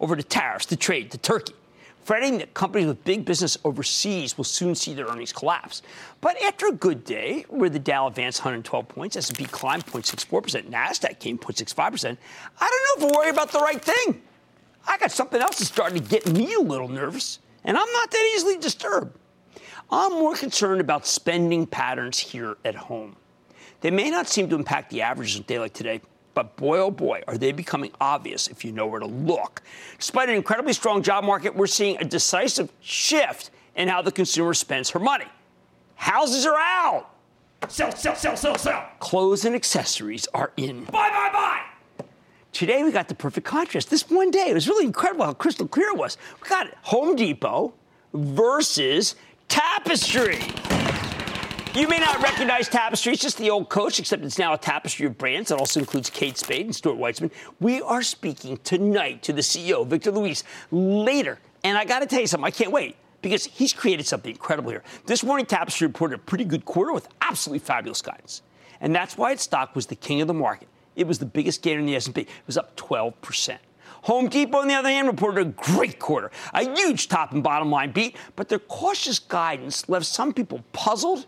over the tariffs, the trade, the turkey, fretting that companies with big business overseas will soon see their earnings collapse. But after a good day, where the Dow advanced 112 points, S&P climbed 0.64%, Nasdaq came 0.65%, I don't know if we're worried about the right thing. I got something else that's starting to get me a little nervous, and I'm not that easily disturbed. I'm more concerned about spending patterns here at home. They may not seem to impact the averages a day like today, but boy, oh boy, are they becoming obvious if you know where to look. Despite an incredibly strong job market, we're seeing a decisive shift in how the consumer spends her money. Houses are out. Sell, sell, sell, sell, sell. Clothes and accessories are in. Buy, buy, buy. Today we got the perfect contrast. This one day, it was really incredible how crystal clear it was. We got Home Depot versus Tapestry. You may not recognize Tapestry. It's just the old coach, except it's now a tapestry of brands that also includes Kate Spade and Stuart Weitzman. We are speaking tonight to the CEO, Victor Luis, later. And I got to tell you something, I can't wait because he's created something incredible here. This morning, Tapestry reported a pretty good quarter with absolutely fabulous guidance. And that's why its stock was the king of the market. It was the biggest gainer in the S&P. It was up 12%. Home Depot, on the other hand, reported a great quarter, a huge top and bottom line beat, but their cautious guidance left some people puzzled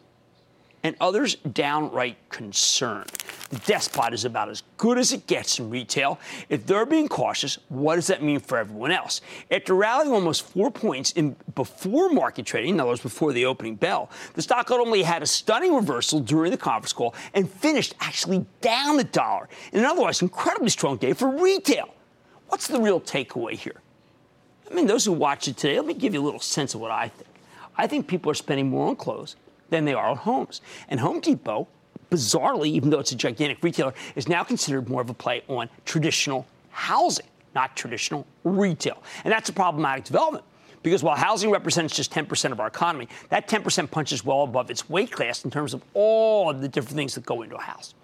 and others downright concerned. The despot is about as good as it gets in retail. If they're being cautious, what does that mean for everyone else? After rallying almost four points in before market trading, in other words, before the opening bell, the stock only had a stunning reversal during the conference call and finished actually down a dollar in an otherwise incredibly strong day for retail. What's the real takeaway here? I mean, those who watch it today, let me give you a little sense of what I think. I think people are spending more on clothes than they are on homes. And Home Depot, bizarrely, even though it's a gigantic retailer, is now considered more of a play on traditional housing, not traditional retail. And that's a problematic development. Because while housing represents just 10% of our economy, that 10% punches well above its weight class in terms of all of the different things that go into a house.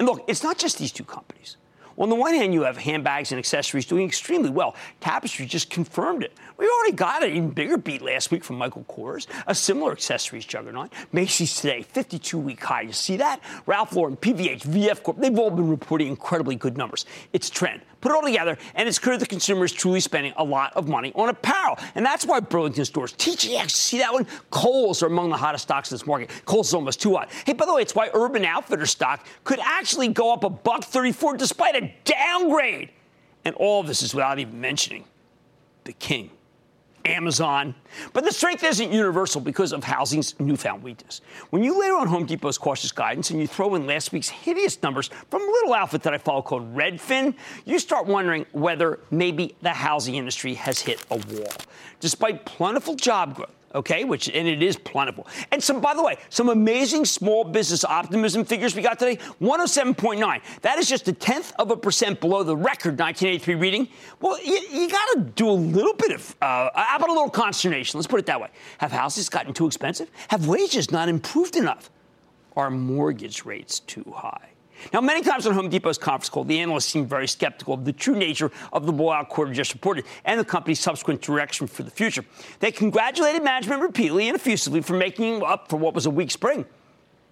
And look, it's not just these two companies. On the one hand, you have handbags and accessories doing extremely well. Tapestry just confirmed it. We already got an even bigger beat last week from Michael Kors, a similar accessories juggernaut. Macy's today, 52 week high. You see that? Ralph Lauren, PVH, VF Corp, they've all been reporting incredibly good numbers. It's trend. Put it all together, and it's clear the consumer is truly spending a lot of money on apparel. And that's why Burlington stores, TJX, see that one? Kohl's are among the hottest stocks in this market. Kohl's is almost too hot. Hey, by the way, it's why Urban Outfitter stock could actually go up a buck 34 despite a downgrade. And all of this is without even mentioning the king. Amazon. But the strength isn't universal because of housing's newfound weakness. When you layer on Home Depot's cautious guidance and you throw in last week's hideous numbers from a little outfit that I follow called Redfin, you start wondering whether maybe the housing industry has hit a wall. Despite plentiful job growth, okay, which and it is plentiful. And some, by the way, some amazing small business optimism figures we got today: 107.9. That is just a tenth of a percent below the record 1983 reading. Well, you, you got to do a little bit of, uh, how about a little consternation? Let's put it that way. Have houses gotten too expensive? Have wages not improved enough? Are mortgage rates too high? Now, many times on Home Depot's conference call, the analysts seemed very skeptical of the true nature of the blowout quarter just reported and the company's subsequent direction for the future. They congratulated management repeatedly and effusively for making up for what was a weak spring.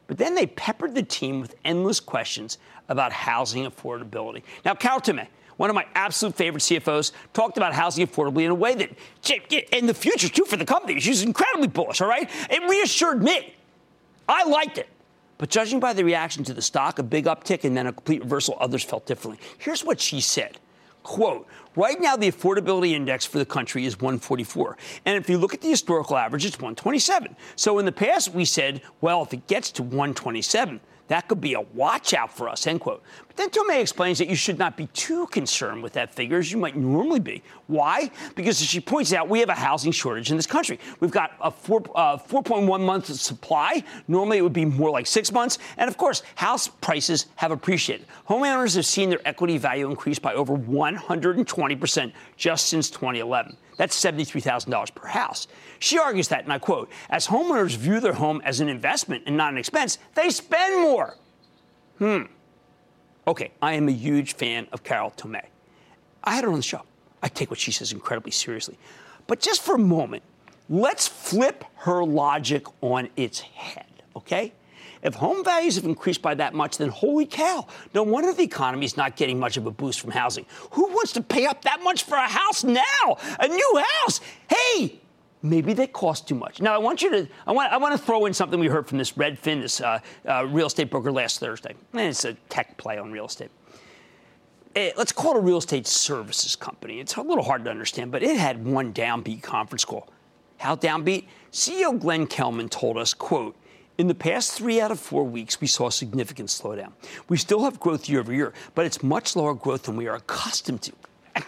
But then they peppered the team with endless questions about housing affordability. Now, Carol Tomé, one of my absolute favorite CFOs, talked about housing affordably in a way that, in the future, too, for the company, she's incredibly bullish, all right? It reassured me. I liked it. But judging by the reaction to the stock, a big uptick and then a complete reversal, others felt differently. Here's what she said. Quote, right now the affordability index for the country is 144. And if you look at the historical average, it's 127. So in the past, we said, well, if it gets to 127, That could be a watch out for us, end quote. But then Tomé explains that you should not be too concerned with that figure as you might normally be. Why? Because as she points out, we have a housing shortage in this country. We've got a 4, uh, 4.1 months supply. Normally it would be more like six months. And of course, house prices have appreciated. Homeowners have seen their equity value increase by over 120% just since 2011. That's $73,000 per house. She argues that, and I quote, as homeowners view their home as an investment and not an expense, they spend more. Hmm. Okay, I am a huge fan of Carol Tomé. I had her on the show. I take what she says incredibly seriously. But just for a moment, let's flip her logic on its head, okay? If home values have increased by that much, then holy cow, no wonder the economy is not getting much of a boost from housing. Who wants to pay up that much for a house now? A new house? Hey, maybe they cost too much. Now, I want you to, I want, I want to throw in something we heard from this Redfin, this uh, uh, real estate broker last Thursday. And it's a tech play on real estate. It, eh, let's call it a real estate services company. It's a little hard to understand, but it had one downbeat conference call. How downbeat? CEO Glenn Kelman told us, quote, in the past three out of four weeks, we saw a significant slowdown. We still have growth year over year, but it's much lower growth than we are accustomed to.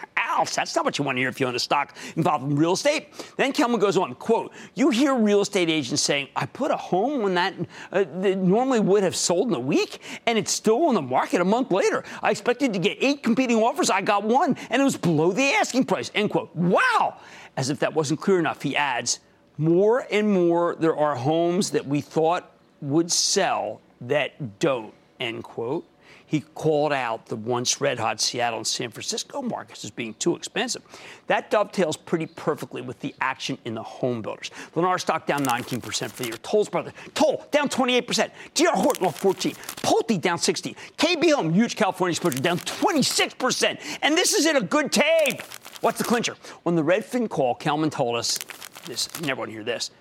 That's not what you want to hear if you own a stock involved in real estate. Then Kelman goes on, quote, you hear real estate agents saying, I put a home when that, uh, that normally would have sold in a week, and it's still on the market a month later. I expected to get eight competing offers. I got one, and it was below the asking price, end quote. Wow! As if that wasn't clear enough, he adds, more and more there are homes that we thought would sell that don't, end quote. He called out the once red hot Seattle and San Francisco markets as being too expensive. That dovetails pretty perfectly with the action in the home builders. Lennar stock down 19% for the year. Toll Brothers, Toll down 28%. DR Horton off 14. Pulte down 16. KB Home, huge California exposure, down 26%. And this is in a good tape. What's the clincher? On the Redfin call, Kelman told us this, want to hear this.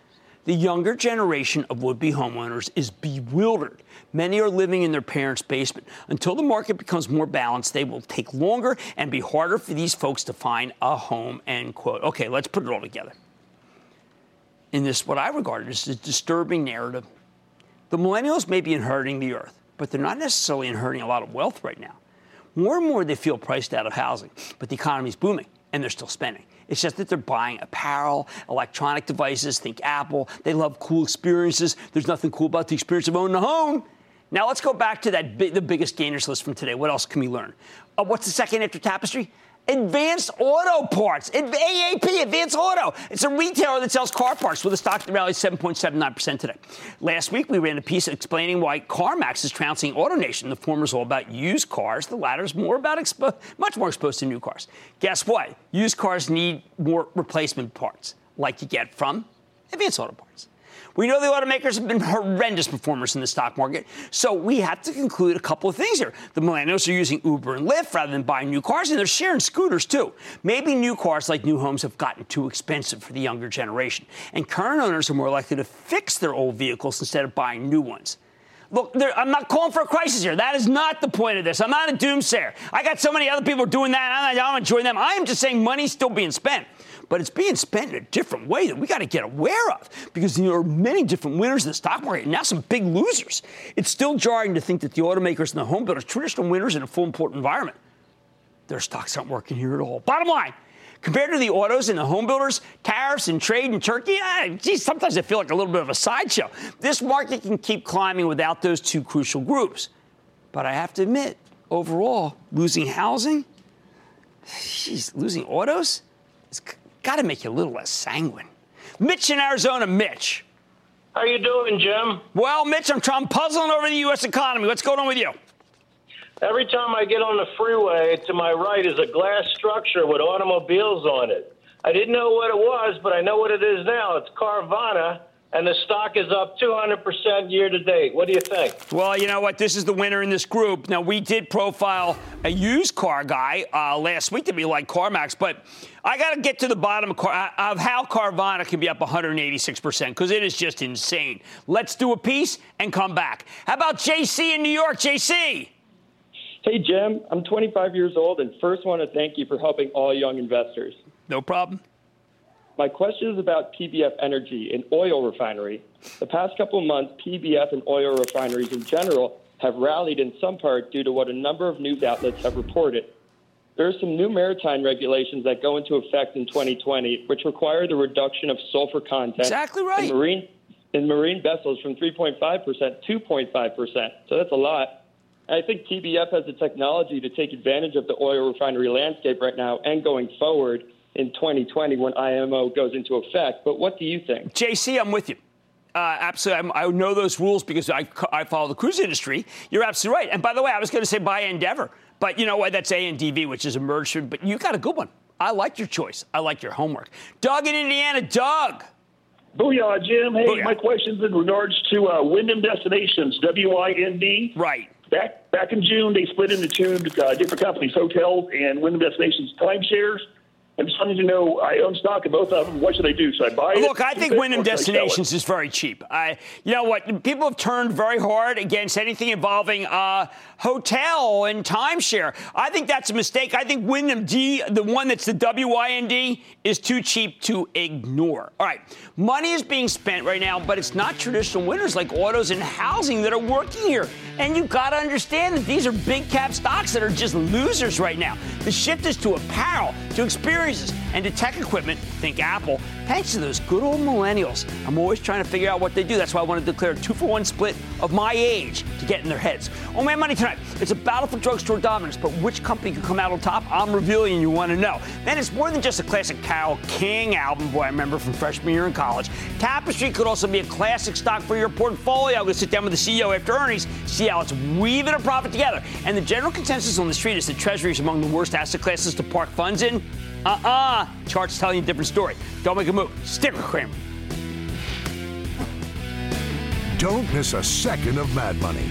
The younger generation of would be homeowners is bewildered. Many are living in their parents' basement. Until the market becomes more balanced, they will take longer and be harder for these folks to find a home, end quote. Okay, let's put it all together. In this, what I regard as a disturbing narrative, the millennials may be inheriting the earth, but they're not necessarily inheriting a lot of wealth right now. More and more, they feel priced out of housing, but the economy is booming and they're still spending. It's just that they're buying apparel, electronic devices, think Apple. They love cool experiences. There's nothing cool about the experience of owning a home. Now let's go back to that the biggest gainers list from today. What else can we learn? Uh, what's the second after Tapestry? Advanced Auto Parts, AAP, Advanced Auto. It's a retailer that sells car parts with a stock that rallied 7.79% today. Last week, we ran a piece explaining why CarMax is trouncing AutoNation. The former is all about used cars. The latter is more about expo- much more exposed to new cars. Guess what? Used cars need more replacement parts, like you get from Advanced Auto Parts. We know the automakers have been horrendous performers in the stock market, so we have to conclude a couple of things here. The millennials are using Uber and Lyft rather than buying new cars, and they're sharing scooters too. Maybe new cars, like new homes, have gotten too expensive for the younger generation, and current owners are more likely to fix their old vehicles instead of buying new ones. Look, I'm not calling for a crisis here. That is not the point of this. I'm not a doomsayer. I got so many other people doing that. I don't enjoy them. I am just saying money's still being spent but it's being spent in a different way that we got to get aware of because there are many different winners in the stock market and now some big losers. It's still jarring to think that the automakers and the home builders, traditional winners in a full import environment, their stocks aren't working here at all. Bottom line, compared to the autos and the home builders, tariffs and trade in Turkey, eh, geez, sometimes I feel like a little bit of a sideshow. This market can keep climbing without those two crucial groups. But I have to admit, overall, losing housing, geez, losing autos, it's got to make you a little less sanguine. Mitch in Arizona, Mitch. How you doing, Jim? Well, Mitch, I'm trying puzzling over the U.S. economy. What's going on with you? Every time I get on the freeway, to my right is a glass structure with automobiles on it. I didn't know what it was, but I know what it is now. It's Carvana and the stock is up 200% year to date. What do you think? Well, you know what? This is the winner in this group. Now, we did profile a used car guy uh, last week to be like CarMax, but I got to get to the bottom of, car, uh, of how Carvana can be up 186% because it is just insane. Let's do a piece and come back. How about JC in New York? JC. Hey, Jim. I'm 25 years old and first want to thank you for helping all young investors. No problem. My question is about PBF Energy, an oil refinery. The past couple of months, PBF and oil refineries in general have rallied in some part due to what a number of news outlets have reported. There are some new maritime regulations that go into effect in 2020, which require the reduction of sulfur content exactly right. in marine in marine vessels from 3.5% to 2.5%. So that's a lot. I think PBF has the technology to take advantage of the oil refinery landscape right now and going forward in 2020 when IMO goes into effect. But what do you think? JC, I'm with you. Uh, absolutely. I'm, i know those rules because I, I follow the cruise industry. You're absolutely right. And by the way, I was going to say buy Andeavor. But you know what? That's ANDV, which is a merger. But you got a good one. I like your choice. I like your homework. Doug in Indiana. Doug. Booyah, Jim. Hey, Booyah. my question's in regards to uh, Wyndham Destinations, W-I-N-D. Right. Back back in June, they split into two uh, different companies, hotels and Wyndham Destinations timeshares. I'm just wanting to know. I own stock in both of them. What should I do? Should I buy it? Look, I think it, Wyndham or should I sell it? Destinations is very cheap. I, you know what? People have turned very hard against anything involving uh, hotel and timeshare. I think that's a mistake. I think Wyndham D, the one that's the WYND, is too cheap to ignore. All right, money is being spent right now, but it's not traditional winners like autos and housing that are working here. And you've got to understand that these are big cap stocks that are just losers right now. The shift is to apparel, to experiences, and to tech equipment. Think Apple. Thanks to those good old millennials. I'm always trying to figure out what they do. That's why I want to declare a two for one split of my age to get in their heads. Oh, man, money tonight. It's a battle for drugstore dominance, but which company could come out on top? I'm revealing you want to know. Then it's more than just a classic Carole King album, boy, I remember from freshman year in college. Tapestry could also be a classic stock for your portfolio. I'm going to sit down with the CEO after earnings, see how it's weaving a profit together. And the general consensus on the street is that Treasury is among the worst asset classes to park funds in. Uh-uh. Chart's telling you a different story. Don't make a move. Stick with Cramer. Don't miss a second of Mad Money.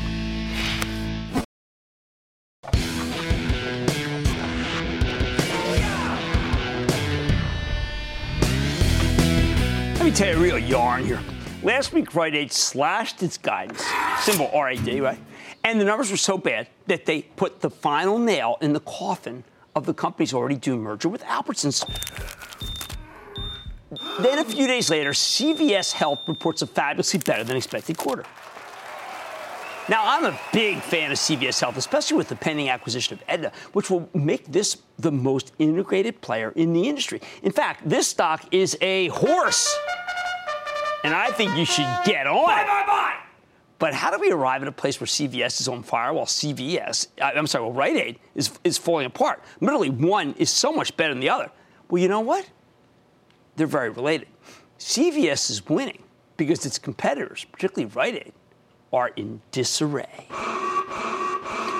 tell you a real yarn here. Last week, Rite Aid slashed its guidance, symbol RAD, right? And the numbers were so bad that they put the final nail in the coffin of the company's already doomed merger with Albertsons. Then a few days later, CVS Health reports a fabulously better than expected quarter. Now, I'm a big fan of CVS Health, especially with the pending acquisition of Aetna, which will make this the most integrated player in the industry. In fact, this stock is a horse, and I think you should get on. Bye, bye, bye. But how do we arrive at a place where CVS is on fire while CVS, I'm sorry, well, Rite Aid is, is falling apart? Literally, one is so much better than the other. Well, you know what? They're very related. CVS is winning because its competitors, particularly Rite Aid, are in disarray.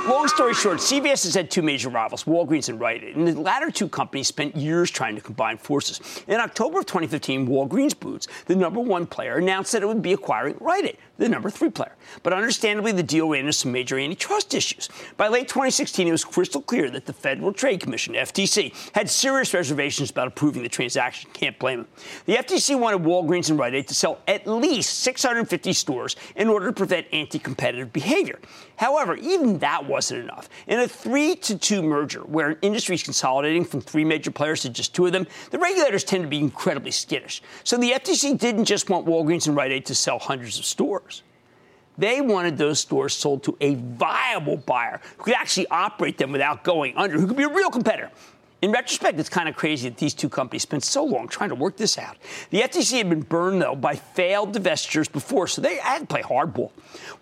Long story short, CVS has had two major rivals, Walgreens and Rite Aid, and the latter two companies spent years trying to combine forces. In October of 2015, Walgreens Boots, the number one player, announced that it would be acquiring Rite Aid, the number three player. But understandably, the deal ran into some major antitrust issues. By late 2016, it was crystal clear that the Federal Trade Commission, FTC, had serious reservations about approving the transaction. Can't blame them. The FTC wanted Walgreens and Rite Aid to sell at least 650 stores in order to prevent anti-competitive behavior. However, even that wasn't enough. In a three to two merger, where an industry is consolidating from three major players to just two of them, the regulators tend to be incredibly skittish. So the FTC didn't just want Walgreens and Rite Aid to sell hundreds of stores. They wanted those stores sold to a viable buyer who could actually operate them without going under, who could be a real competitor. In retrospect, it's kind of crazy that these two companies spent so long trying to work this out. The FTC had been burned, though, by failed divestitures before, so they had to play hardball.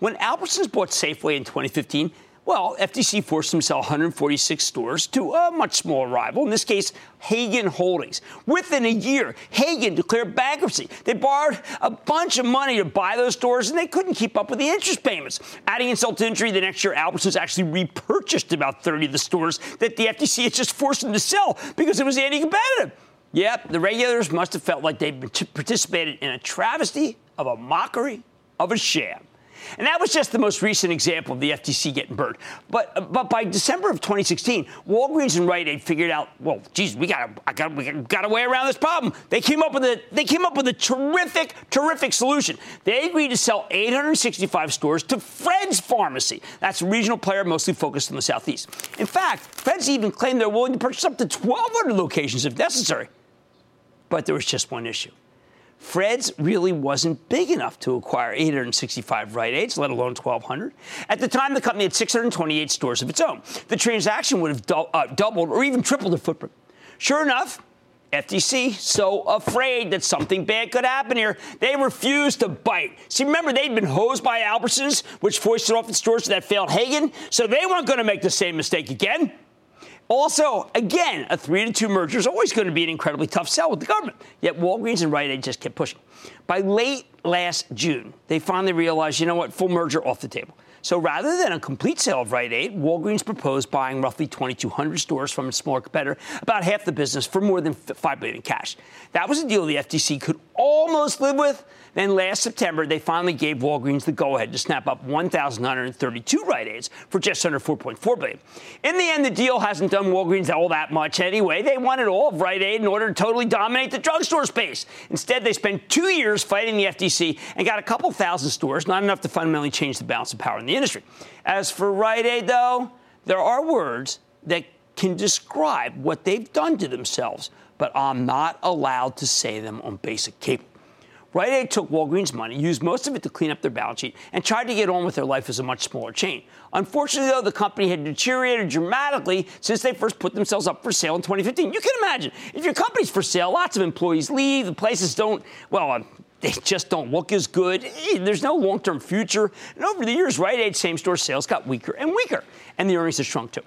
When Albertsons bought Safeway in 2015, well, FTC forced them to sell 146 stores to a much smaller rival, in this case, Haggen Holdings. Within a year, Hagen declared bankruptcy. They borrowed a bunch of money to buy those stores, and they couldn't keep up with the interest payments. Adding insult to injury, the next year, Albertsons actually repurchased about 30 of the stores that the FTC had just forced them to sell because it was anti-competitive. Yep, the regulators must have felt like they'd participated in a travesty of a mockery of a sham. And that was just the most recent example of the FTC getting burned. But but by December of 2016, Walgreens and Rite Aid figured out, well, geez, we got we got a way around this problem. They came up with a they came up with a terrific terrific solution. They agreed to sell 865 stores to Fred's Pharmacy. That's a regional player mostly focused in the southeast. In fact, Fred's even claimed they're willing to purchase up to 1,200 locations if necessary. But there was just one issue. Fred's really wasn't big enough to acquire 865 Rite Aids, let alone 1,200. At the time, the company had 628 stores of its own. The transaction would have uh, doubled or even tripled the footprint. Sure enough, FTC, so afraid that something bad could happen here, they refused to bite. See, remember, they'd been hosed by Albertsons, which foisted off its stores to that failed Haggen, so they weren't going to make the same mistake again. Also, again, a three to two merger is always going to be an incredibly tough sell with the government. Yet Walgreens and Rite Aid just kept pushing. By late last June, they finally realized, you know what, full merger off the table. So rather than a complete sale of Rite Aid, Walgreens proposed buying roughly 2,200 stores from its smaller competitor, about half the business, for more than 5 billion in cash. That was a deal the FTC could almost live with. Then last September, they finally gave Walgreens the go-ahead to snap up 1,932 Rite Aids for just under 4.4 billion. In the end, the deal hasn't done Walgreens all that much anyway. They wanted all of Rite Aid in order to totally dominate the drugstore space. Instead, they spent two years fighting the FTC and got a couple thousand stores, not enough to fundamentally change the balance of power in the industry. As for Rite Aid, though, there are words that can describe what they've done to themselves, but I'm not allowed to say them on basic cable. Rite Aid took Walgreens' money, used most of it to clean up their balance sheet, and tried to get on with their life as a much smaller chain. Unfortunately, though, the company had deteriorated dramatically since they first put themselves up for sale in 2015. You can imagine, if your company's for sale, lots of employees leave, the places don't, well, they just don't look as good. Eh, there's no long term future. And over the years, Rite Aid same store sales got weaker and weaker, and the earnings have shrunk too.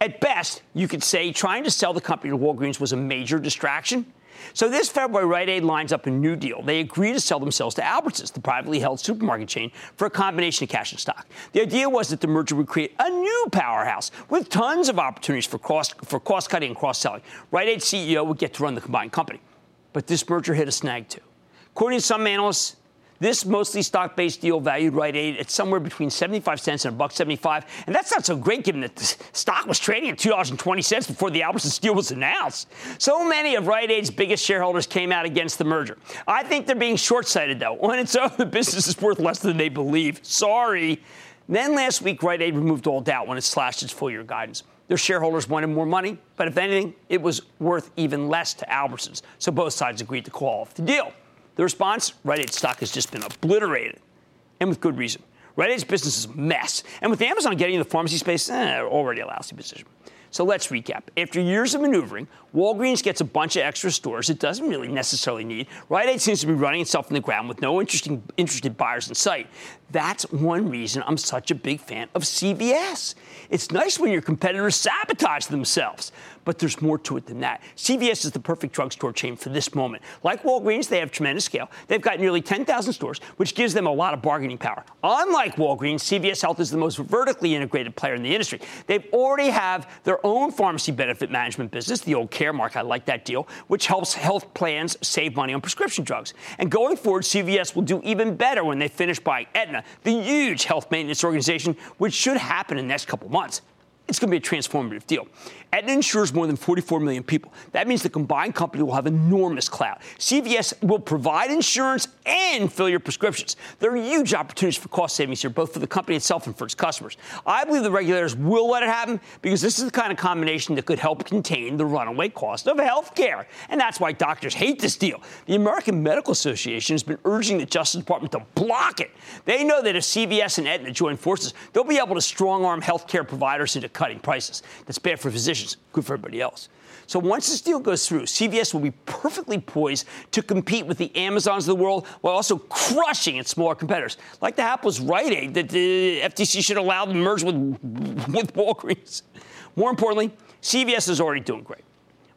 At best, you could say trying to sell the company to Walgreens was a major distraction. So this February, Rite Aid lines up a new deal. They agree to sell themselves to Albertsons, the privately held supermarket chain, for a combination of cash and stock. The idea was that the merger would create a new powerhouse with tons of opportunities for cost, for cost cutting and cross selling. Rite Aid CEO would get to run the combined company. But this merger hit a snag too. According to some analysts, this mostly stock-based deal valued Rite Aid at somewhere between 75 cents and a buck 75, and that's not so great given that the stock was trading at $2.20 before the Albertsons deal was announced. So many of Rite Aid's biggest shareholders came out against the merger. I think they're being short-sighted though. On its own, the business is worth less than they believe. Sorry. Then last week, Rite Aid removed all doubt when it slashed its full-year guidance. Their shareholders wanted more money, but if anything, it was worth even less to Albertsons. So both sides agreed to call off the deal. The response Rite Aid stock has just been obliterated, and with good reason. Rite Aid's business is a mess, and with Amazon getting in the pharmacy space, eh, already a lousy position. So let's recap. After years of maneuvering, Walgreens gets a bunch of extra stores it doesn't really necessarily need. Rite Aid seems to be running itself in the ground with no interesting, interested buyers in sight. That's one reason I'm such a big fan of CVS. It's nice when your competitors sabotage themselves, but there's more to it than that. CVS is the perfect drugstore chain for this moment. Like Walgreens, they have tremendous scale. They've got nearly 10,000 stores, which gives them a lot of bargaining power. Unlike Walgreens, CVS Health is the most vertically integrated player in the industry. They already have their own pharmacy benefit management business, the old Caremark. I like that deal, which helps health plans save money on prescription drugs. And going forward, CVS will do even better when they finish buying Aetna, the huge health maintenance organization, which should happen in the next couple months. It's going to be a transformative deal. Aetna insures more than 44 million people. That means the combined company will have enormous clout. CVS will provide insurance and fill your prescriptions. There are huge opportunities for cost savings here, both for the company itself and for its customers. I believe the regulators will let it happen because this is the kind of combination that could help contain the runaway cost of health care. And that's why doctors hate this deal. The American Medical Association has been urging the Justice Department to block it. They know that if CVS and Aetna join forces, they'll be able to strong arm health care providers into cutting prices. That's bad for physicians, good for everybody else. So once this deal goes through, CVS will be perfectly poised to compete with the Amazons of the world while also crushing its smaller competitors. Like the hapless Rite Aid that the FTC should allow to merge with, with Walgreens. More importantly, CVS is already doing great.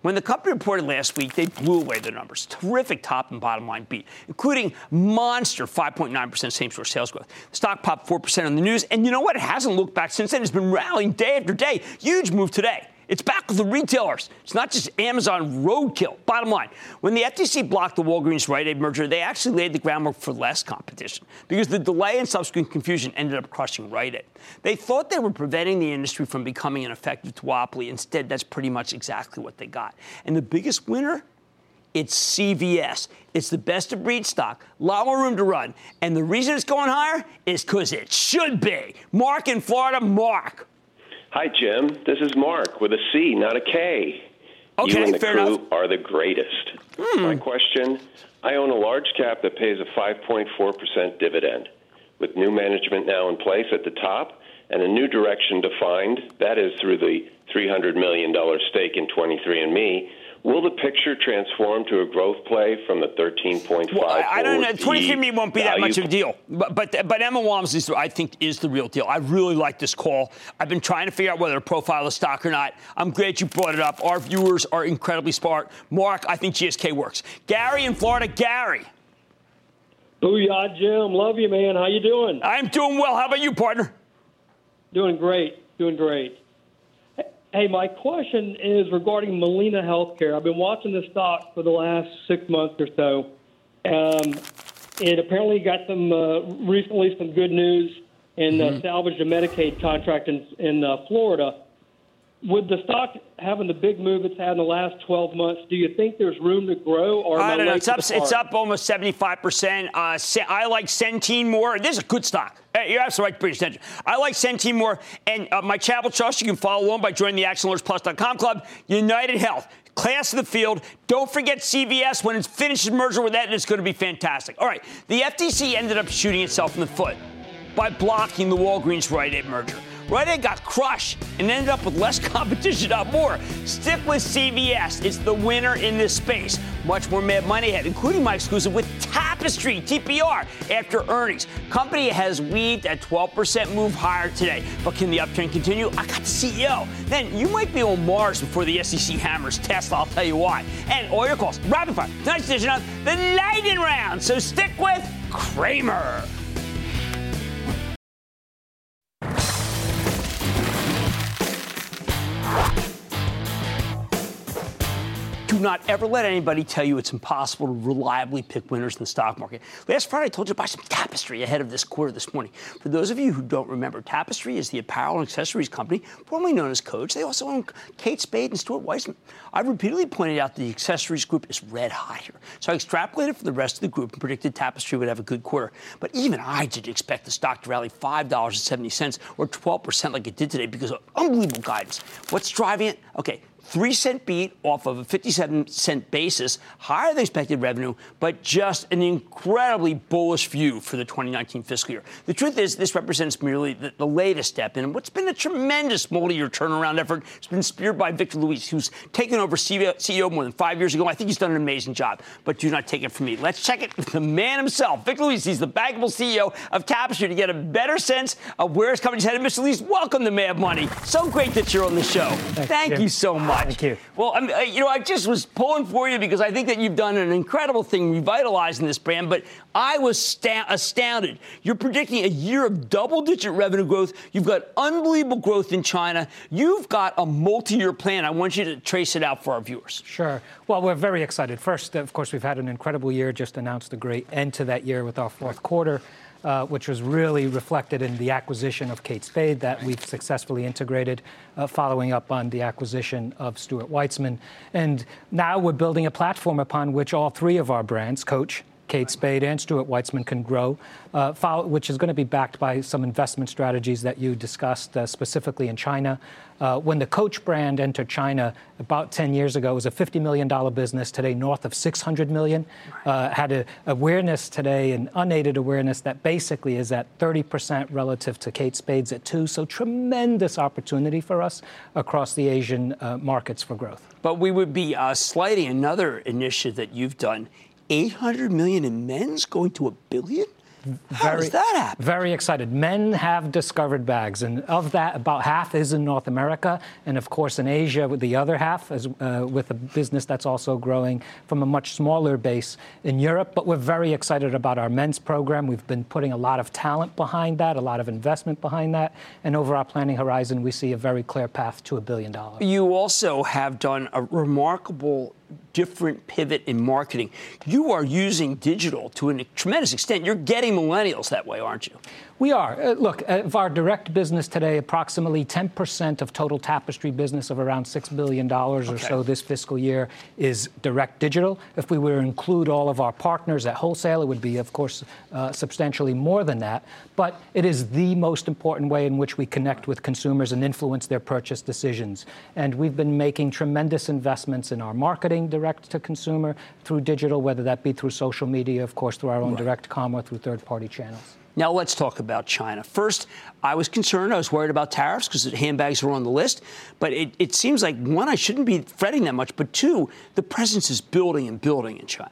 When the company reported last week, they blew away their numbers. Terrific top and bottom line beat, including monster 5.9% same store sales growth. The stock popped 4% on the news, and you know what? It hasn't looked back since then. It's been rallying day after day. Huge move today. It's back with the retailers. It's not just Amazon roadkill. Bottom line, when the FTC blocked the Walgreens Rite Aid merger, they actually laid the groundwork for less competition because the delay and subsequent confusion ended up crushing Rite Aid. They thought they were preventing the industry from becoming an effective duopoly. Instead, that's pretty much exactly what they got. And the biggest winner it's CVS. It's the best of breed stock. A lot more room to run. And the reason it's going higher is because it should be. Mark in Florida, Mark. Hi, Jim. This is Mark with a C, not a K. Okay, you and the fair crew enough. are the greatest. Hmm. My question I own a large cap that pays a 5.4% dividend. With new management now in place at the top and a new direction defined, that is through the $300 million stake in 23andMe, Will the picture transform to a growth play from the 13.5? Well, I, I don't know. 23andMe won't be that much of a deal. But but, but Emma Walmsley, I think, is the real deal. I really like this call. I've been trying to figure out whether to profile the stock or not. I'm glad you brought it up. Our viewers are incredibly smart. Mark, I think GSK works. Gary in Florida, Gary. Booyah, Jim. Love you, man. How you doing? I'm doing well. How about you, partner? Doing great. Doing great. Hey, my question is regarding Molina Healthcare. I've been watching the stock for the last six months or so. Um, it apparently got some uh, recently some good news and uh, mm-hmm. salvaged a Medicaid contract in, in uh, Florida with the stock having the big move it's had in the last 12 months, do you think there's room to grow? Or I don't know. It's up, it's up almost 75%. Uh, I like Centene more. This is a good stock. You're absolutely right to pay attention. I like Centene more. And uh, my Chapel Trust, you can follow along by joining the ActionAlertsPlus.com club. United Health, class of the field. Don't forget CVS when it's finished merger with that, and it's going to be fantastic. All right. The FTC ended up shooting itself in the foot by blocking the Walgreens Rite Aid merger. Rite Aid got crushed and ended up with less competition, not more. Stick with CVS. It's the winner in this space. Much more mad money ahead, including my exclusive with Tapestry, TPR, after earnings. Company has weaved a 12% move higher today. But can the uptrend continue? I got the CEO. Then you might be on Mars before the SEC hammers Tesla. I'll tell you why. And all your calls. Rapid fire. Tonight's edition of the Lightning Round. So stick with Cramer. Do not ever let anybody tell you it's impossible to reliably pick winners in the stock market. Last Friday, I told you to buy some Tapestry ahead of this quarter this morning. For those of you who don't remember, Tapestry is the apparel and accessories company formerly known as Coach. They also own Kate Spade and Stuart Weitzman. I've repeatedly pointed out the accessories group is red hot here. So I extrapolated for the rest of the group and predicted Tapestry would have a good quarter. But even I didn't expect the stock to rally $5.70 or 12% like it did today because of unbelievable guidance. What's driving it? Okay, three cent beat off of a 57 cent basis, higher than expected revenue, but just an incredibly bullish view for the 2019 fiscal year. The truth is, this represents merely the, the latest step in what's been a tremendous multi-year turnaround effort. It's been speared by Victor Luis, who's taken over CEO more than five years ago. I think he's done an amazing job, but do not take it from me. Let's check it with the man himself, Victor Luis. He's the bankable CEO of Tapestry to get a better sense of where his company's headed. Mr. Luis, welcome to Mad Money. So great that you're on the show. Thank, Thank you so much. Thank you. Well, I mean, uh, you know, I just was pulling for you because I think that you've done an incredible thing revitalizing this brand, but I was sta- astounded. You're predicting a year of double digit revenue growth. You've got unbelievable growth in China. You've got a multi year plan. I want you to trace it out for our viewers. Sure. Well, we're very excited. First, of course, we've had an incredible year, just announced a great end to that year with our fourth quarter uh, which was really reflected in the acquisition of Kate Spade that we've successfully integrated, uh, following up on the acquisition of Stuart Weitzman. And now we're building a platform upon which all three of our brands, Coach, Kate Spade and Stuart Weitzman can grow, uh, follow, which is going to be backed by some investment strategies that you discussed uh, specifically in China. Uh, when the Coach brand entered China about 10 years ago, it was a $50 million business. Today, north of 600 million. Uh, had an awareness today, an unaided awareness that basically is at 30% relative to Kate Spade's at two. So tremendous opportunity for us across the Asian uh, markets for growth. But we would be uh, sliding another initiative that you've done 800 million in men's going to a billion? How very, does that happen? Very excited. Men have discovered bags, and of that, about half is in North America, and of course in Asia, with the other half, as, uh, with a business that's also growing from a much smaller base in Europe. But we're very excited about our men's program. We've been putting a lot of talent behind that, a lot of investment behind that, and over our planning horizon, we see a very clear path to a billion dollars. You also have done a remarkable different pivot in marketing. You are using digital to a tremendous extent. You're getting millennials that way, aren't you? We are. Uh, look, of our direct business today, approximately 10% of total Tapestry business of around $6 billion or Okay. so this fiscal year is direct digital. If we were to include all of our partners at wholesale, it would be, of course, uh, substantially more than that. But it is the most important way in which we connect with consumers and influence their purchase decisions. And we've been making tremendous investments in our marketing direct to consumer through digital, whether that be through social media, of course, through our own direct com or through third party channels. Now let's talk about China. First, I was concerned. I was worried about tariffs because the handbags were on the list. But it, it seems like one, I shouldn't be fretting that much. But two, the presence is building and building in China.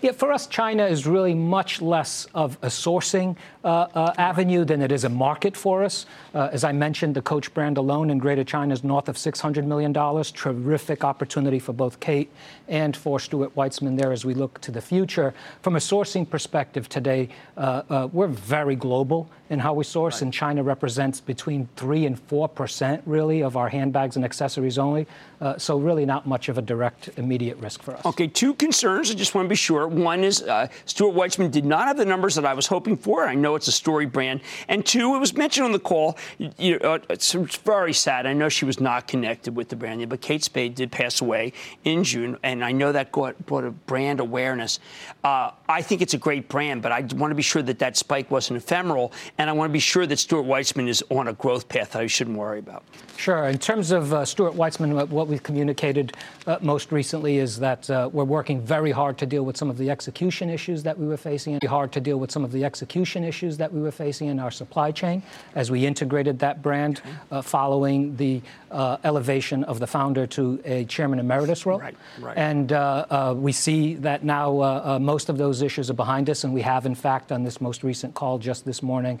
Yeah, for us, China is really much less of a sourcing uh, uh, avenue than it is a market for us. Uh, as I mentioned, the Coach brand alone in Greater China is north of $600 million. Terrific opportunity for both Kate and for Stuart Weitzman there as we look to the future. From a sourcing perspective today, uh, uh, we're very global in how we source, and China represents between 3 and 4 percent, really, of our handbags and accessories only. Uh, so, really, not much of a direct, immediate risk for us. Okay, two concerns. I just want to be sure. One is uh, Stuart Weitzman did not have the numbers that I was hoping for. I know it's a story brand. And two, it was mentioned on the call. You, uh, it's, it's very sad. I know she was not connected with the brand but Kate Spade did pass away in June, and I know that got, brought a brand awareness. Uh, I think it's a great brand, but I want to be sure that that spike wasn't ephemeral, and I want to be sure that Stuart Weitzman is on a growth path that I shouldn't worry about. Sure. In terms of uh, Stuart Weitzman, what- we've communicated uh, most recently is that uh, we're working very hard to deal with some of the execution issues that we were facing, and hard to deal with some of the execution issues that we were facing in our supply chain as we integrated that brand uh, following the uh, elevation of the founder to a chairman emeritus role. Right, right. And uh, uh, we see that now most of those issues are behind us, and we have, in fact, on this most recent call just this morning,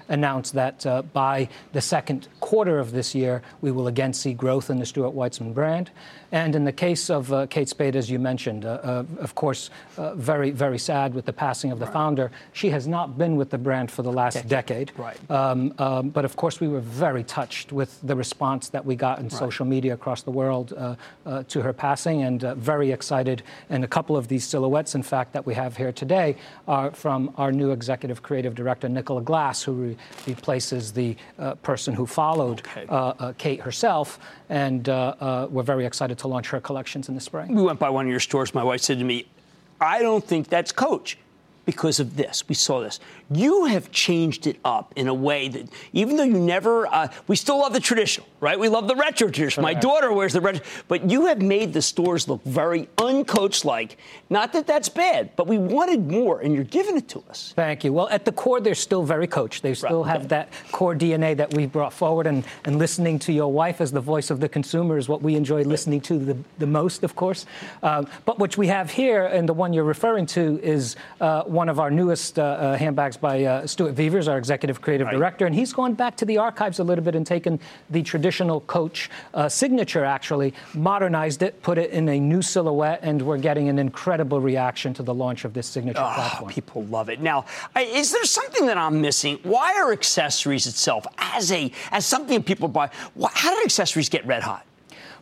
announced that uh, by the second quarter of this year, we will again see growth in the Stuart Weitzman brand. And in the case of uh, Kate Spade, as you mentioned, uh, uh, of course, uh, very, very sad with the passing of the founder. She has not been with the brand for the last decade. Right. Um, um, but of course, we were very touched with the response that we got in social media across the world uh, uh, to her passing, and uh, very excited. And a couple of these silhouettes, in fact, that we have here today are from our new executive creative director, Nicola Glass, who replaces the uh, person who followed Okay. uh, uh, Kate herself. And uh, uh, we're very excited to launch her collections in the spring. we went by one of your stores. My wife said to me, I don't think that's Coach because of this. We saw this. You have changed it up in a way that, even though you never, uh, we still love the traditional, right? We love the retro tradition. My daughter wears the retro, but you have made the stores look very uncoach like. Not that that's bad, but we wanted more, and you're giving it to us. Thank you. Well, at the core, they're still very coach. They still Right. have that core DNA that we've brought forward, and, and listening to your wife as the voice of the consumer is what we enjoy listening to the, the most, of course. Um, but what we have here, and the one you're referring to, is uh, one of our newest uh, uh, handbags by uh, Stuart Vevers, our executive creative Right. director, and he's gone back to the archives a little bit and taken the traditional coach uh, signature, actually, modernized it, put it in a new silhouette, and we're getting an incredible reaction to the launch of this signature Oh, platform. people love it. Now, is there something that I'm missing? Why are accessories itself, as a as something people buy, why, how did accessories get red hot?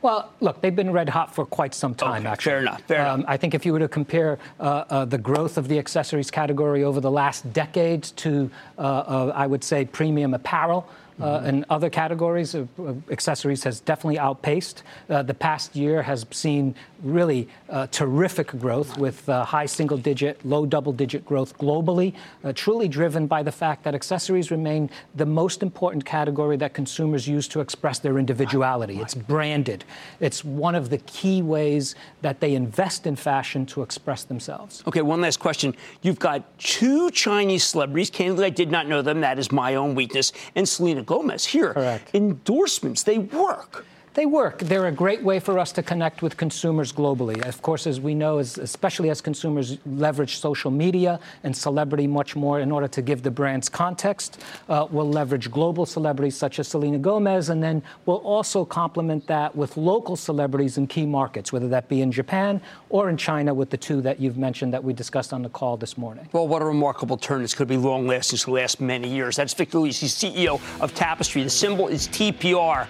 Well, look, they've been red hot for quite some time, Okay, actually. fair enough, fair enough. I think if you were to compare uh, uh, the growth of the accessories category over the last decade to, uh, uh, I would say, premium apparel. Uh, and other categories of, of accessories has definitely outpaced. Uh, the past year has seen really uh, terrific growth with uh, high single digit, low double digit growth globally, uh, truly driven by the fact that accessories remain the most important category that consumers use to express their individuality. It's branded. It's one of the key ways that they invest in fashion to express themselves. Okay, one last question. You've got two Chinese celebrities. Candidly, I did not know them. That is my own weakness. And Selena Gomez here. Correct. Endorsements, they work. They work. They're a great way for us to connect with consumers globally. Of course, as we know, as, especially as consumers leverage social media and celebrity much more in order to give the brands context, uh, we'll leverage global celebrities such as Selena Gomez, and then we'll also complement that with local celebrities in key markets, whether that be in Japan or in China, with the two that you've mentioned that we discussed on the call this morning. Well, what a remarkable turn. This could be long lasting. Going last many years. That's Victor Luis, CEO of Tapestry. The symbol is TPR.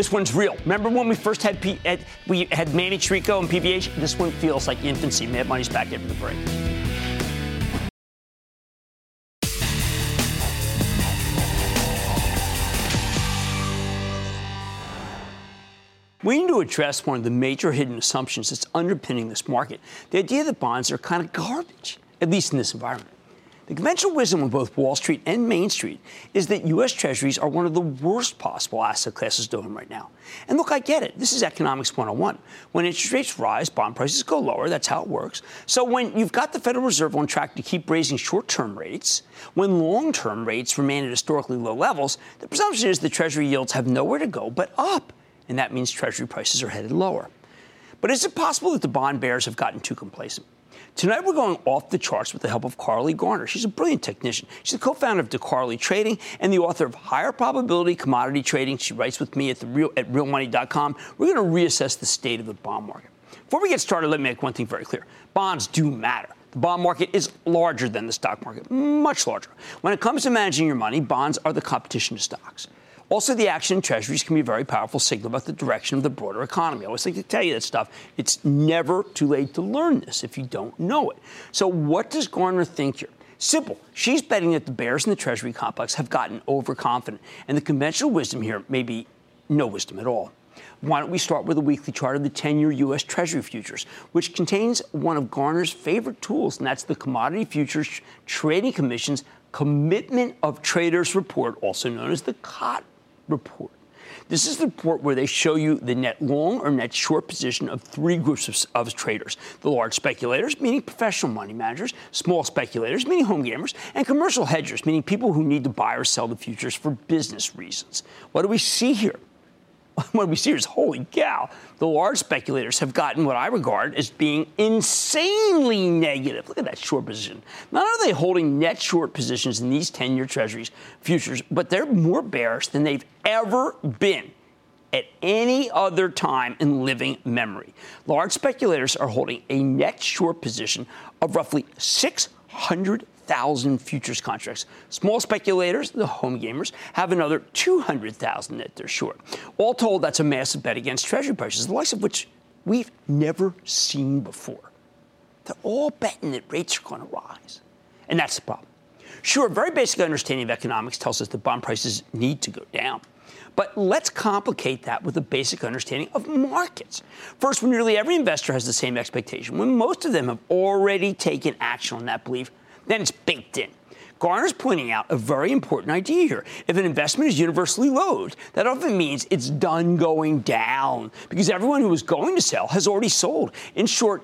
This one's real. Remember when we first had P- we had Manny Chirico and PVH? This one feels like infancy. Mad Money's back after the break. We need to address one of the major hidden assumptions that's underpinning this market the idea that bonds are kind of garbage, at least in this environment. The conventional wisdom of both Wall Street and Main Street is that U.S. Treasuries are one of the worst possible asset classes to own right now. And look, I get it. This is economics 101. When interest rates rise, bond prices go lower. That's how it works. So when you've got the Federal Reserve on track to keep raising short term rates, when long term rates remain at historically low levels, the presumption is the Treasury yields have nowhere to go but up. And that means Treasury prices are headed lower. But is it possible that the bond bears have gotten too complacent? Tonight, we're going off the charts with the help of Carley Garner. She's a brilliant technician. She's the co founder of DeCarley Trading and the author of Higher Probability Commodity Trading. She writes with me at, the real, at realmoney.com. We're going to reassess the state of the bond market. Before we get started, let me make one thing very clear bonds do matter. The bond market is larger than the stock market, much larger. When it comes to managing your money, bonds are the competition to stocks. Also, the action in treasuries can be a very powerful signal about the direction of the broader economy. I always like to tell you that stuff. It's never too late to learn this if you don't know it. So, what does Garner think here? Simple. She's betting that the bears in the Treasury complex have gotten overconfident, and the conventional wisdom here may be no wisdom at all. Why don't we start with a weekly chart of the 10 year U.S. Treasury futures, which contains one of Garner's favorite tools, and that's the Commodity Futures Trading Commission's Commitment of Traders Report, also known as the COT report. This is the report where they show you the net long or net short position of three groups of, of, traders the large speculators, meaning professional money managers, small speculators, meaning home gamers, and commercial hedgers, meaning people who need to buy or sell the futures for business reasons. What do we see here? What we see is holy cow, the large speculators have gotten what I regard as being insanely negative. Look at that short position. Not only are they holding net short positions in these 10 year treasuries futures, but they're more bearish than they've ever been at any other time in living memory. Large speculators are holding a net short position of roughly 600 100,000 futures contracts. Small speculators, the home gamers, have another 200,000 that they're short. All told, that's a massive bet against Treasury prices, the likes of which we've never seen before. They're all betting that rates are going to rise. And that's the problem. Sure, a very basic understanding of economics tells us that bond prices need to go down. But let's complicate that with a basic understanding of markets. First, when nearly every investor has the same expectation, when most of them have already taken action on that belief, then it's baked in. Garner's pointing out a very important idea here. If an investment is universally loathed, that often means it's done going down because everyone who was going to sell has already sold. In short,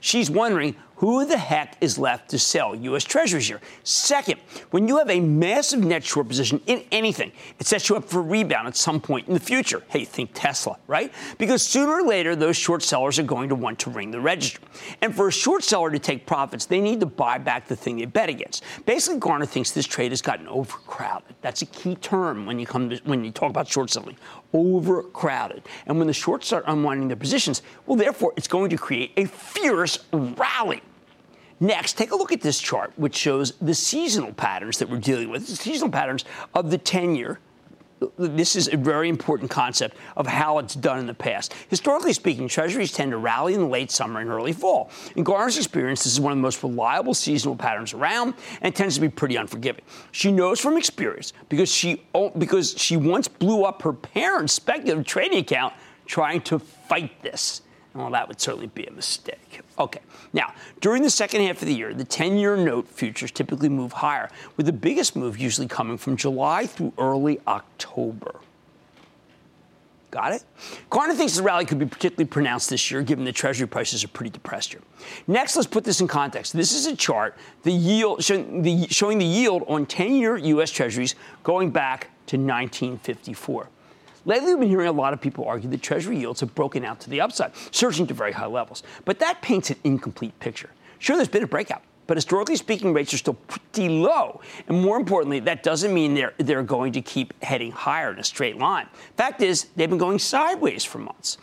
she's wondering who the heck is left to sell U.S. Treasuries here? Second, when you have a massive net short position in anything, it sets you up for a rebound at some point in the future. Hey, think Tesla, right? Because sooner or later, those short sellers are going to want to ring the register. And for a short seller to take profits, they need to buy back the thing they bet against. Basically, Garner thinks this trade has gotten overcrowded. That's a key term when you come to, when you talk about short selling. Overcrowded. And when the shorts start unwinding their positions, well, therefore, it's going to create a fierce rally. Next, take a look at this chart, which shows the seasonal patterns that we're dealing with, the seasonal patterns of the 10 year. This is a very important concept of how it's done in the past. Historically speaking, treasuries tend to rally in the late summer and early fall. In Garner's experience, this is one of the most reliable seasonal patterns around and tends to be pretty unforgiving. She knows from experience because she, because she once blew up her parents' speculative trading account trying to fight this. Well, that would certainly be a mistake. Okay. Now, during the second half of the year, the 10 year note futures typically move higher, with the biggest move usually coming from July through early October. Got it? Garner thinks the rally could be particularly pronounced this year, given the Treasury prices are pretty depressed here. Next, let's put this in context. This is a chart the yield, showing, the, showing the yield on 10 year U.S. Treasuries going back to 1954. Lately, we've been hearing a lot of people argue that Treasury yields have broken out to the upside, surging to very high levels. But that paints an incomplete picture. Sure, there's been a breakout, but historically speaking, rates are still pretty low. And more importantly, that doesn't mean they're, they're going to keep heading higher in a straight line. Fact is, they've been going sideways for months.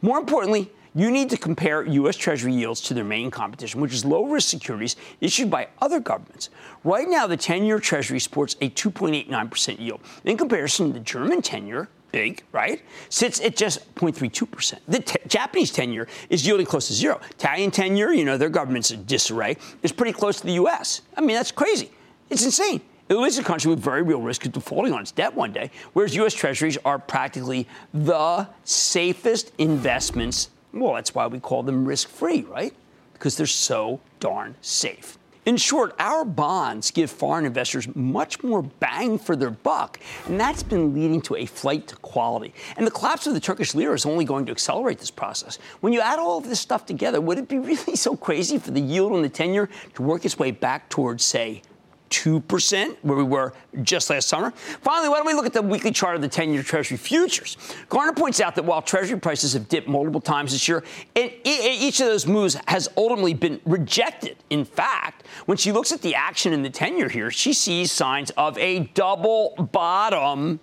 More importantly, you need to compare U.S. Treasury yields to their main competition, which is low risk securities issued by other governments. Right now, the 10 year Treasury sports a 2.89% yield. In comparison, the German 10 year, big, right, sits at just 0.32%. The t- Japanese 10 year is yielding close to zero. Italian 10 year, you know, their government's in disarray, is pretty close to the U.S. I mean, that's crazy. It's insane. Italy is a country with very real risk of defaulting on its debt one day, whereas U.S. Treasuries are practically the safest investments well, that's why we call them risk free, right? Because they're so darn safe. In short, our bonds give foreign investors much more bang for their buck, and that's been leading to a flight to quality. And the collapse of the Turkish lira is only going to accelerate this process. When you add all of this stuff together, would it be really so crazy for the yield on the 10 year to work its way back towards, say, 2%, where we were just last summer. Finally, why don't we look at the weekly chart of the 10 year Treasury futures? Garner points out that while Treasury prices have dipped multiple times this year, each of those moves has ultimately been rejected. In fact, when she looks at the action in the 10 year here, she sees signs of a double bottom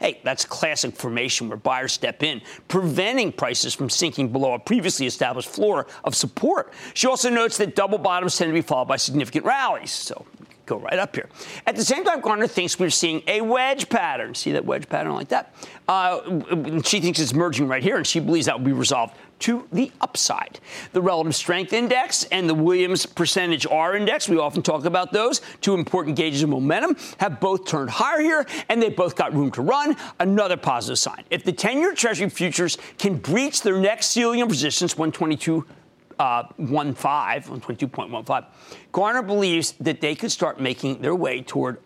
Hey, that's classic formation where buyers step in, preventing prices from sinking below a previously established floor of support. She also notes that double bottoms tend to be followed by significant rallies. So go right up here. At the same time, Garner thinks we're seeing a wedge pattern. See that wedge pattern like that? Uh, she thinks it's merging right here, and she believes that will be resolved to the upside. The relative strength index and the Williams percentage R index, we often talk about those, two important gauges of momentum, have both turned higher here, and they both got room to run. Another positive sign. If the 10 year Treasury futures can breach their next ceiling of resistance, 122 uh, 122.15. Garner believes that they could start making their way toward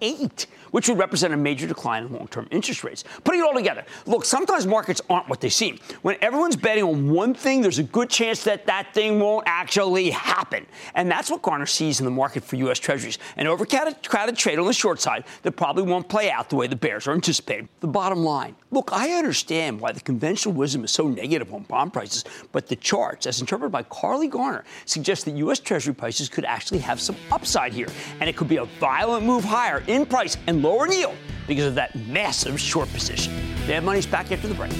128 which would represent a major decline in long term interest rates. Putting it all together, look, sometimes markets aren't what they seem. When everyone's betting on one thing, there's a good chance that that thing won't actually happen. And that's what Garner sees in the market for U.S. Treasuries an overcrowded trade on the short side that probably won't play out the way the bears are anticipating. The bottom line look, I understand why the conventional wisdom is so negative on bond prices, but the charts, as interpreted by Carley Garner, suggest that U.S. Treasury prices could actually have some upside here, and it could be a violent move higher in price and lower yield because of that massive short position. They money's back after the break.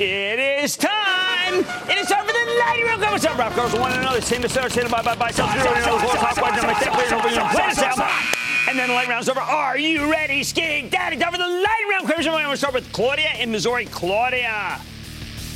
It is time. It is time for the lightning round. What's up, Rock Girls? One another. Same as Sarah, bye bye bye. Self zero, another four, top one, number ten, this out. And then the light round's over. Are you ready, skiing daddy? Time for the light round. We're going to start with Claudia in Missouri. Claudia.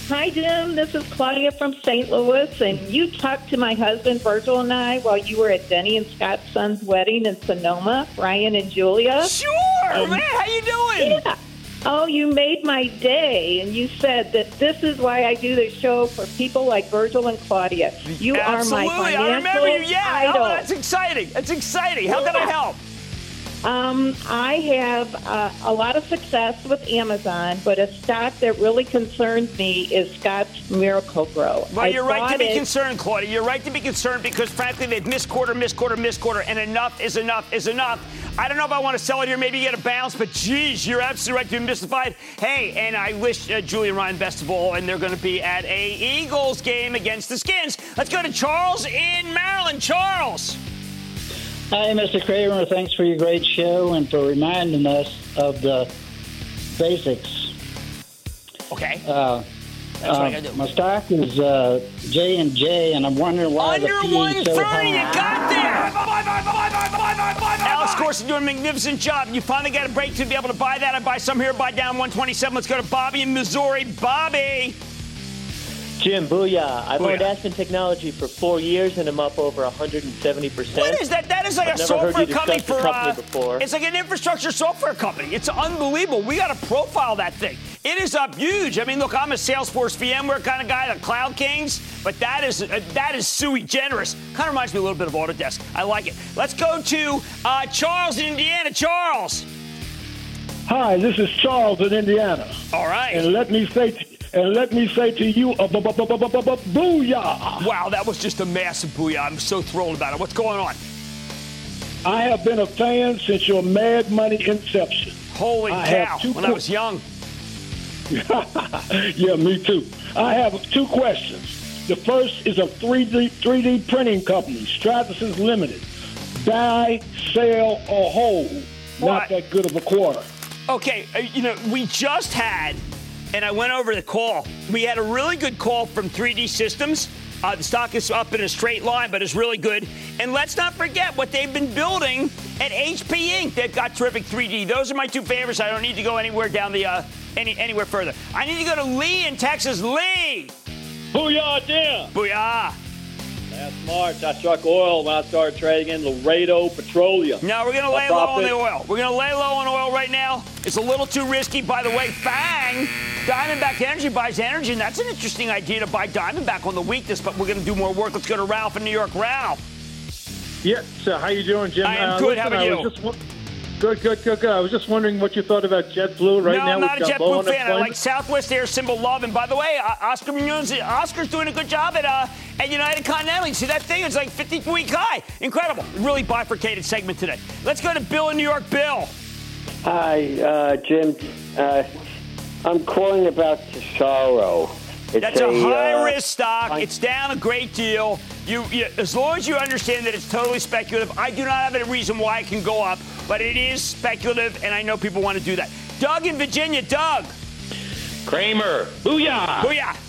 Hi, Jim. This is Claudia from St. Louis, and you talked to my husband Virgil and I while you were at Denny and Scott's son's wedding in Sonoma, Ryan and Julia. Sure, and, man. How you doing? Yeah. Oh, you made my day, and you said that this is why I do the show for people like Virgil and Claudia. You Absolutely. are my financial I remember you. Yeah, idol. Oh, that's exciting. That's exciting. How yeah. can I help? Um, I have uh, a lot of success with Amazon, but a stock that really concerns me is Scotts Miracle-Gro. Well, I you're right to be it. concerned, Claudia. You're right to be concerned because, frankly, they've missed quarter, missed quarter, missed quarter, and enough is enough is enough. I don't know if I want to sell it here, maybe get a bounce, but geez, you're absolutely right to be mystified. Hey, and I wish uh, Julia Ryan best of all, and they're going to be at a Eagles game against the Skins. Let's go to Charles in Maryland. Charles. Hi, Mr. Cramer. Thanks for your great show and for reminding us of the basics. Okay. Uh, uh, my stock is uh, J and J, and I'm wondering why Under the PE so high. you got there. Alex Gorsky doing a magnificent job. You finally got a break to be able to buy that. I buy some here, buy down 127. Let's go to Bobby in Missouri. Bobby. Jim, booyah. I've booyah. owned Aspen Technology for four years and I'm up over 170%. What is that? That is like I've a software company for. Company uh, before. It's like an infrastructure software company. It's unbelievable. We got to profile that thing. It is up huge. I mean, look, I'm a Salesforce VMware kind of guy, the Cloud Kings, but that is uh, that is sui generis. Kind of reminds me a little bit of Autodesk. I like it. Let's go to uh, Charles in Indiana. Charles. Hi, this is Charles in Indiana. All right. And let me say And let me say to you, uh, booyah! Wow, that was just a massive booyah. I'm so thrilled about it. What's going on? I have been a fan since your Mad Money inception. Holy I cow! have two When I was young. yeah, me too. I have two questions. The first is a 3D 3D printing company, Stratasys Limited. Buy, sell, or hold. Not that good of a quarter. Okay, uh, you know, we just had, and I went over the call. We had a really good call from 3D Systems. Uh, the stock is up in a straight line, but it's really good. And let's not forget what they've been building at HP Inc. They've got terrific 3D. Those are my two favorites. I don't need to go anywhere down the uh, any anywhere further. I need to go to Lee in Texas. Lee. Booyah, Jim. Booyah. Last March, I struck oil when I started trading in Laredo Petroleum. No, we're going to lay low on the oil. We're going to lay low on oil right now. It's a little too risky. By the way, FANG, Diamondback Energy buys energy, and that's an interesting idea to buy Diamondback on the weakness, but we're going to do more work. Let's go to Ralph in New York. Ralph. Yeah. So how you doing, Jim? I am Uh, good. How listen, about I you? Was just wa- good, good, good, good. I was just wondering what you thought about JetBlue right now. no, now. I'm not a We've got JetBlue fan. I like Southwest Air symbol love. And by the way, uh, Oscar Munoz, Oscar's doing a good job at uh, at United Continental. You see that thing? It's like 50 week high. Incredible. Really bifurcated segment today. Let's go to Bill in New York. Bill. Hi, uh, Jim. Uh, I'm calling about Tesoro. It's That's a, high uh, risk stock. it's down a great deal. You, you, as long as you understand that it's totally speculative, I do not have a reason why it can go up, but it is speculative, and I know people want to do that. Doug in Virginia, Doug. Cramer, booyah! Booyah!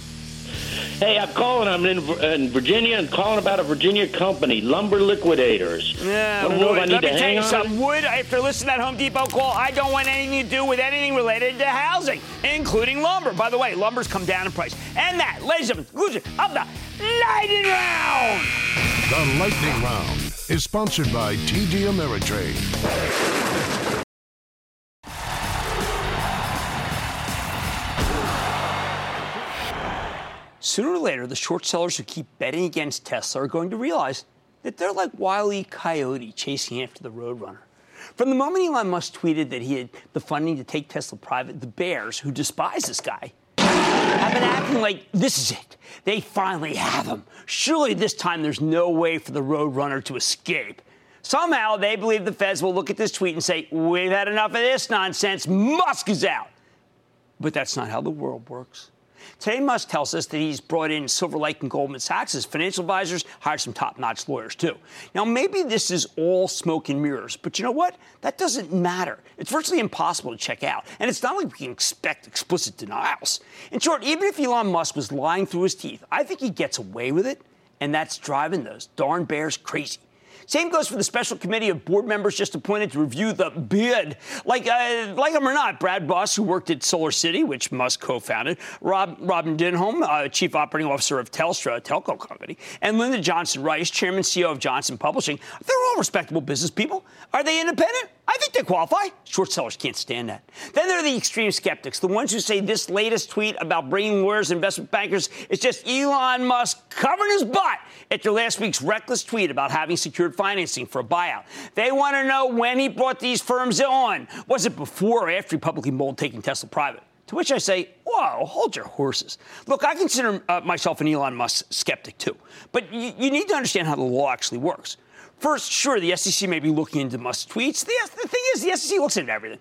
Hey, I'm calling. I'm in, in Virginia and calling about a Virginia company, Lumber Liquidators. Yeah, Wanna know if I wood. need Let me to tell hang you on? something. Wood, after listening to that Home Depot call, I don't want anything to do with anything related to housing, including lumber. By the way, lumber's come down in price. And that, ladies and gentlemen, conclusion of the lightning round. The Lightning Round is sponsored by TD Ameritrade. Sooner or later, the short sellers who keep betting against Tesla are going to realize that they're like Wile E. Coyote chasing after the Roadrunner. From the moment Elon Musk tweeted that he had the funding to take Tesla private, the bears, who despise this guy, have been acting like this is it. They finally have him. Surely this time there's no way for the Roadrunner to escape. Somehow they believe the feds will look at this tweet and say, We've had enough of this nonsense. Musk is out. But that's not how the world works. Today, Musk tells us that he's brought in Silver Lake and Goldman Sachs as financial advisors, hired some top notch lawyers, too. Now, maybe this is all smoke and mirrors, but you know what? That doesn't matter. It's virtually impossible to check out. And it's not like we can expect explicit denials. In short, even if Elon Musk was lying through his teeth, I think he gets away with it, and that's driving those darn bears crazy. Same goes for the special committee of board members just appointed to review the bid. Like, uh, like him or not, Brad Buss, who worked at Solar City, which Musk co-founded, Rob, Robin Denholm, uh, chief operating officer of Telstra, a telco company, and Linda Johnson Rice, chairman CEO of Johnson Publishing. They're all respectable business people. Are they independent? I think they qualify. Short sellers can't stand that. Then there are the extreme skeptics, the ones who say this latest tweet about bringing lawyers and investment bankers is just Elon Musk covering his butt after last week's reckless tweet about having secured financing for a buyout. They want to know when he brought these firms on. Was it before or after he publicly mulled taking Tesla private? To which I say, whoa, hold your horses. Look, I consider uh, myself an Elon Musk skeptic too, but you, you need to understand how the law actually works. First, sure, the SEC may be looking into Musk's tweets. The, the thing is, the SEC looks into everything.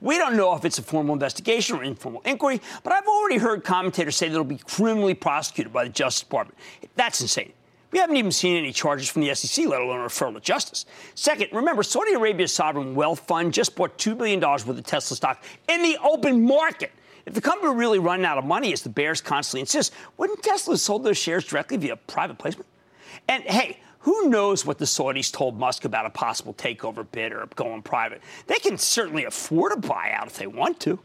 We don't know if it's a formal investigation or informal inquiry, but I've already heard commentators say that it'll be criminally prosecuted by the Justice Department. That's insane. We haven't even seen any charges from the SEC, let alone a referral to justice. Second, remember, Saudi Arabia's sovereign wealth fund just bought $2 billion worth of Tesla stock in the open market. If the company were really running out of money, as the bears constantly insist, wouldn't Tesla have sold those shares directly via private placement? And hey, who knows what the Saudis told Musk about a possible takeover bid or going private? They can certainly afford a buyout if they want to.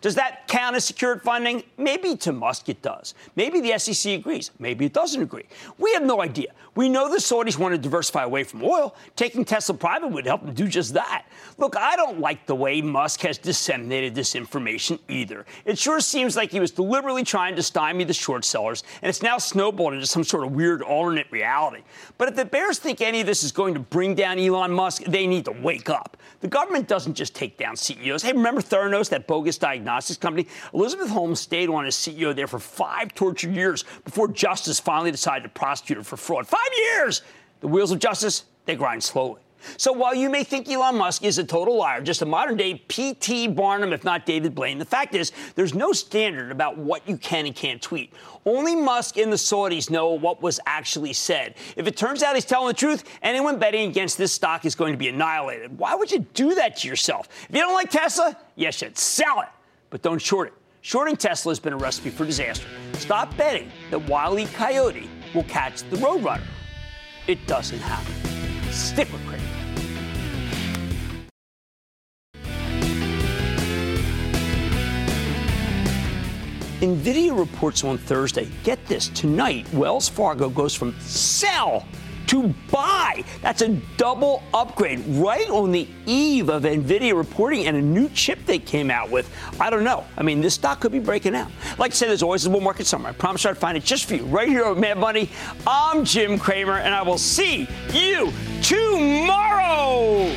Does that count as secured funding? Maybe to Musk it does. Maybe the SEC agrees. Maybe it doesn't agree. We have no idea. We know the Saudis want to diversify away from oil. Taking Tesla private would help them do just that. Look, I don't like the way Musk has disseminated this information either. It sure seems like he was deliberately trying to stymie the short sellers, and it's now snowballed into some sort of weird alternate reality. But if the bears think any of this is going to bring down Elon Musk, they need to wake up. The government doesn't just take down CEOs. Hey, remember Theranos, that bogus diagnostics company. Elizabeth Holmes stayed on as CEO there for five tortured years before justice finally decided to prosecute her for fraud. Five years! The wheels of justice, they grind slowly. So while you may think Elon Musk is a total liar, just a modern day P.T. Barnum, if not David Blaine, the fact is there's no standard about what you can and can't tweet. Only Musk and the Saudis know what was actually said. If it turns out he's telling the truth, anyone betting against this stock is going to be annihilated. Why would you do that to yourself? If you don't like Tesla, you should sell it, but don't short it. Shorting Tesla has been a recipe for disaster. Stop betting that Wile E. Coyote will catch the Roadrunner. It doesn't happen. Stick with Cramer. NVIDIA reports on Thursday. Get this tonight, Wells Fargo goes from sell to buy. That's a double upgrade right on the eve of NVIDIA reporting and a new chip they came out with. I don't know. I mean, this stock could be breaking out. Like I said, there's always a bull market somewhere. I promise I'd find it just for you right here on Mad Money. I'm Jim Cramer, and I will see you tomorrow.